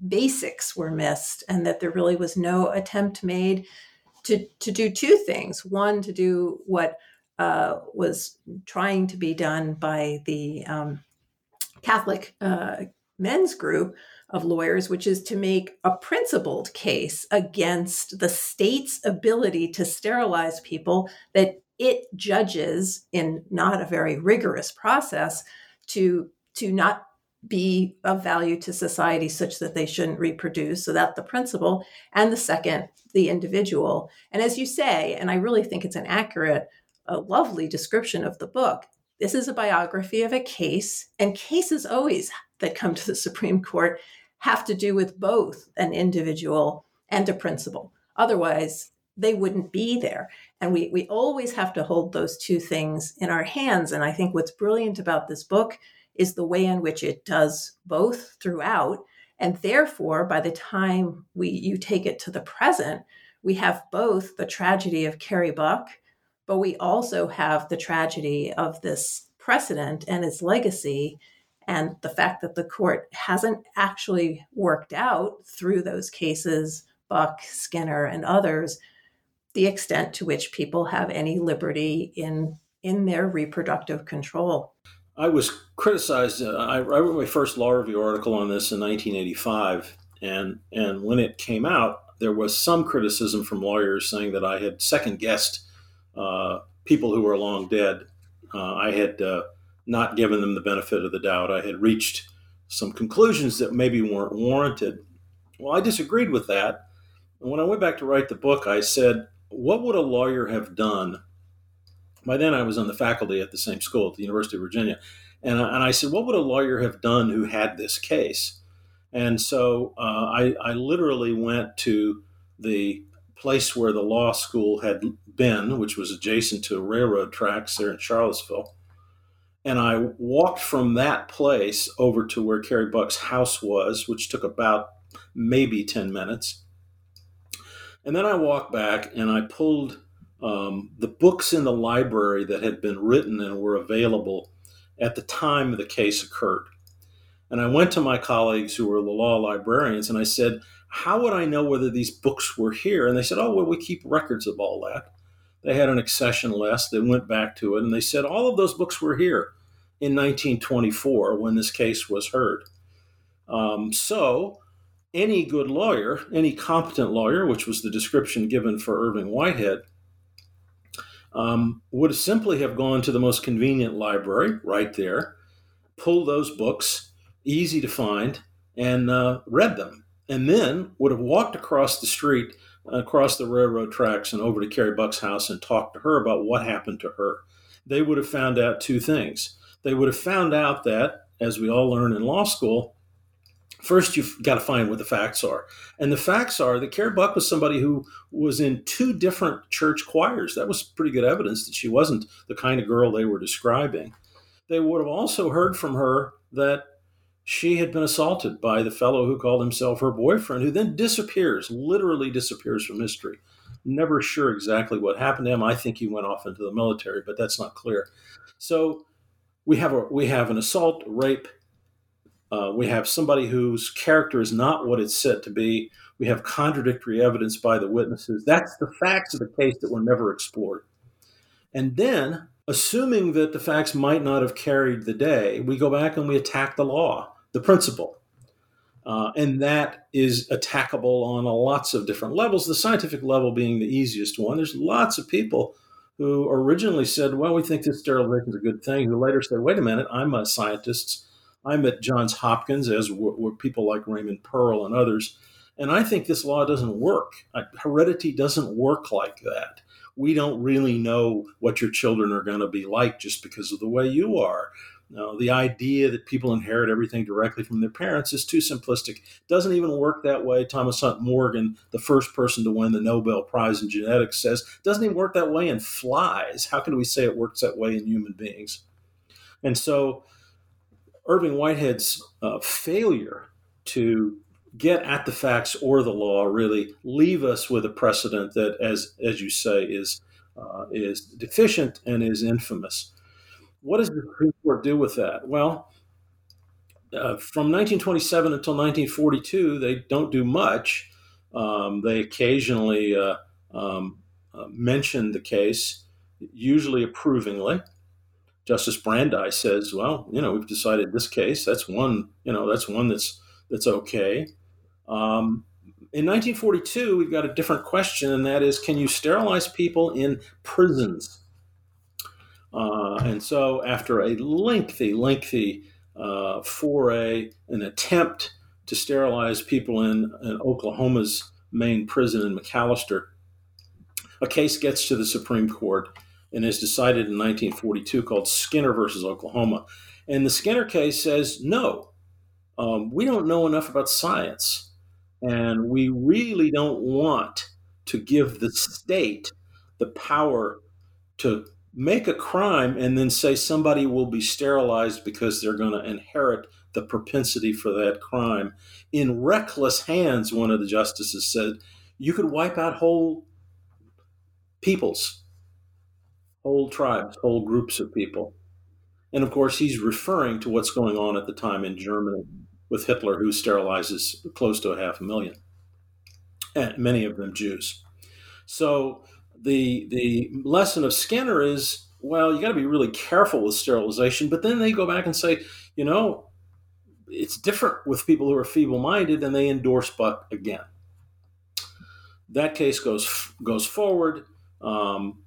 basics were missed and that there really was no attempt made to, to do two things. One, to do what uh, was trying to be done by the um, Catholic uh, men's group of lawyers, which is to make a principled case against the state's ability to sterilize people that it judges in not a very rigorous process to to not be of value to society such that they shouldn't reproduce so that's the principle and the second the individual and as you say and i really think it's an accurate a lovely description of the book this is a biography of a case and cases always that come to the supreme court have to do with both an individual and a principle otherwise they wouldn't be there. And we, we always have to hold those two things in our hands. And I think what's brilliant about this book is the way in which it does both throughout. And therefore, by the time we you take it to the present, we have both the tragedy of Carrie Buck, but we also have the tragedy of this precedent and its legacy and the fact that the court hasn't actually worked out through those cases, Buck, Skinner, and others, the extent to which people have any liberty in in their reproductive control. I was criticized. Uh, I, I wrote my first law review article on this in 1985, and and when it came out, there was some criticism from lawyers saying that I had second guessed uh, people who were long dead. Uh, I had uh, not given them the benefit of the doubt. I had reached some conclusions that maybe weren't warranted. Well, I disagreed with that. And when I went back to write the book, I said, what would a lawyer have done? By then, I was on the faculty at the same school at the University of Virginia. And, and I said, What would a lawyer have done who had this case? And so uh, I, I literally went to the place where the law school had been, which was adjacent to railroad tracks there in Charlottesville. And I walked from that place over to where Carrie Buck's house was, which took about maybe 10 minutes. And then I walked back and I pulled um, the books in the library that had been written and were available at the time the case occurred. And I went to my colleagues who were the law librarians and I said, How would I know whether these books were here? And they said, Oh, well, we keep records of all that. They had an accession list. They went back to it and they said all of those books were here in 1924 when this case was heard. Um, so, any good lawyer, any competent lawyer, which was the description given for Irving Whitehead, um, would simply have gone to the most convenient library right there, pulled those books, easy to find, and uh, read them, and then would have walked across the street, across the railroad tracks, and over to Carrie Buck's house and talked to her about what happened to her. They would have found out two things. They would have found out that, as we all learn in law school, first you've got to find what the facts are. And the facts are that Carrie Buck was somebody who was in two different church choirs. That was pretty good evidence that she wasn't the kind of girl they were describing. They would have also heard from her that she had been assaulted by the fellow who called himself her boyfriend, who then disappears, literally disappears from history. Never sure exactly what happened to him. I think he went off into the military, but that's not clear. So we have a we have an assault, rape, uh, we have somebody whose character is not what it's said to be. We have contradictory evidence by the witnesses. That's the facts of the case that were never explored. And then, assuming that the facts might not have carried the day, we go back and we attack the law, the principle. Uh, and that is attackable on lots of different levels, the scientific level being the easiest one. There's lots of people who originally said, well, we think this sterilization is a good thing, who later said, wait a minute, I'm a scientist I'm at Johns Hopkins, as were, were people like Raymond Pearl and others. And I think this law doesn't work. Heredity doesn't work like that. We don't really know what your children are going to be like just because of the way you are. Now, the idea that people inherit everything directly from their parents is too simplistic. Doesn't even work that way. Thomas Hunt Morgan, the first person to win the Nobel Prize in genetics, says doesn't even work that way in flies. How can we say it works that way in human beings? And so Irving Whitehead's uh, failure to get at the facts or the law really leave us with a precedent that, as as you say, is uh, is deficient and is infamous. What does the Supreme Court do with that? Well, uh, from 1927 until 1942, they don't do much. Um, they occasionally uh, um, uh, mention the case, usually approvingly. Justice Brandeis says, well, you know, we've decided this case. That's one, you know, that's one that's that's okay. Um, in 1942, we've got a different question, and that is, can you sterilize people in prisons? Uh, and so, after a lengthy, lengthy uh, foray, an attempt to sterilize people in, in Oklahoma's main prison in McAlester, a case gets to the Supreme Court and is decided in 1942 called Skinner versus Oklahoma. And the Skinner case says, no, um, we don't know enough about science. And we really don't want to give the state the power to make a crime and then say somebody will be sterilized because they're going to inherit the propensity for that crime. In reckless hands, one of the justices said, you could wipe out whole peoples whole tribes, whole groups of people. And of course, he's referring to what's going on at the time in Germany with Hitler, who sterilizes close to a half a million, and many of them Jews. So the the lesson of Skinner is, well, you got to be really careful with sterilization. But then they go back and say, you know, it's different with people who are feeble-minded, and they endorse Buck again. That case goes goes forward. Um,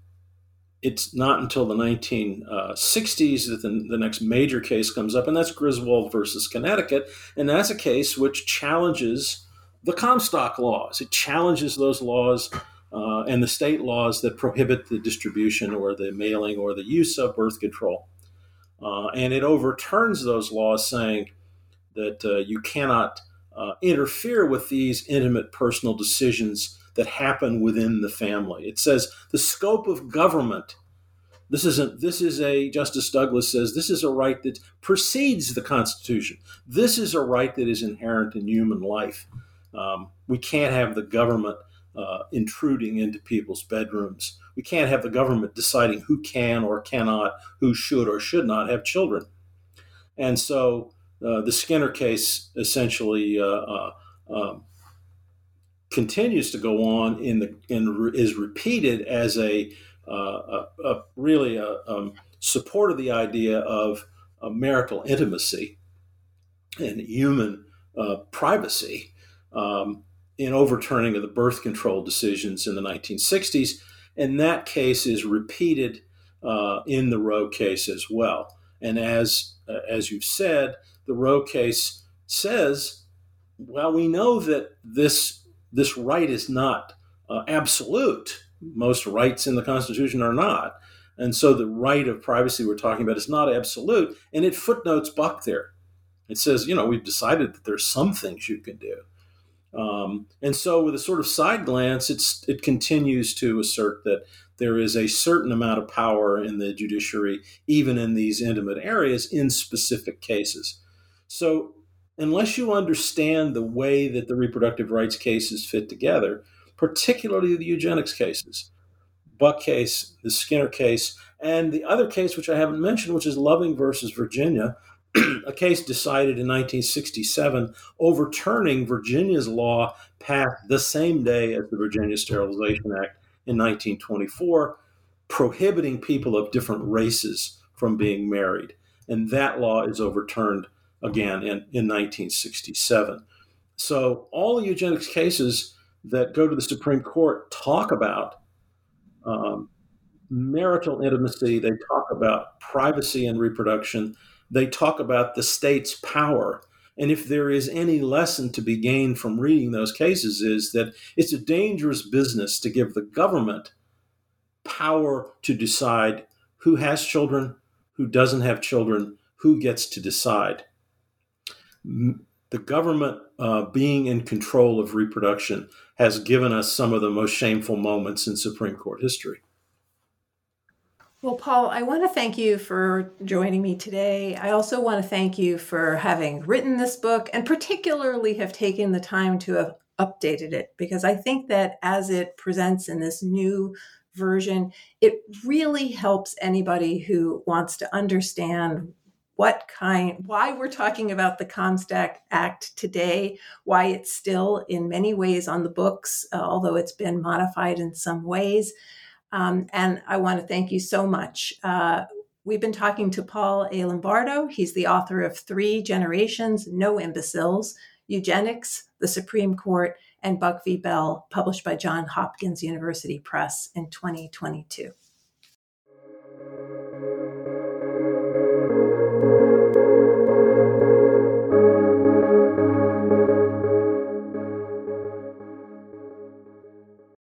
it's not until the 1960s that the, the, next major case comes up, and that's Griswold versus Connecticut. And that's a case which challenges the Comstock laws. It challenges those laws uh, and the state laws that prohibit the distribution or the mailing or the use of birth control. Uh, and it overturns those laws, saying that uh, you cannot uh, interfere with these intimate personal decisions that happen within the family. It says the scope of government. This isn't. This is a Justice Douglas says this is a right that precedes the Constitution. This is a right that is inherent in human life. Um, we can't have the government uh, intruding into people's bedrooms. We can't have the government deciding who can or cannot, who should or should not have children. And so uh, the Skinner case essentially uh, uh um, continues to go on in the and is repeated as a uh, a, a, really a, um, of the idea of marital intimacy and human uh, privacy um, in overturning of the birth control decisions in the 1960s. And that case is repeated uh, in the Roe case as well. And as uh, as you've said, the Roe case says, well, we know that this this right is not uh, absolute. Most rights in the Constitution are not. And so the right of privacy we're talking about is not absolute. And it footnotes Buck there. It says, you know, we've decided that there's some things you can do. Um, and so, with a sort of side glance, it's it continues to assert that there is a certain amount of power in the judiciary, even in these intimate areas, in specific cases. So, unless you understand the way that the reproductive rights cases fit together, particularly the eugenics cases, Buck case, the Skinner case, and the other case, which I haven't mentioned, which is Loving versus Virginia, a case decided in 1967 overturning Virginia's law passed the same day as the Virginia Sterilization Act in 1924, prohibiting people of different races from being married. And that law is overturned again in, in 1967. So all the eugenics cases that go to the Supreme Court talk about um, marital intimacy, they talk about privacy and reproduction, they talk about the state's power. And if there is any lesson to be gained from reading those cases, is that it's a dangerous business to give the government power to decide who has children, who doesn't have children, who gets to decide. The government uh, being in control of reproduction has given us some of the most shameful moments in Supreme Court history. Well, Paul, I want to thank you for joining me today. I also want to thank you for having written this book and particularly have taken the time to have updated it because I think that as it presents in this new version, it really helps anybody who wants to understand what kind, why we're talking about the Comstock Act today, why it's still in many ways on the books, uh, although it's been modified in some ways. Um, and I want to thank you so much. Uh, we've been talking to Paul A. Lombardo. He's the author of Three Generations, No Imbeciles, Eugenics, the Supreme Court, and Buck v. Bell, published by Johns Hopkins University Press in 2022.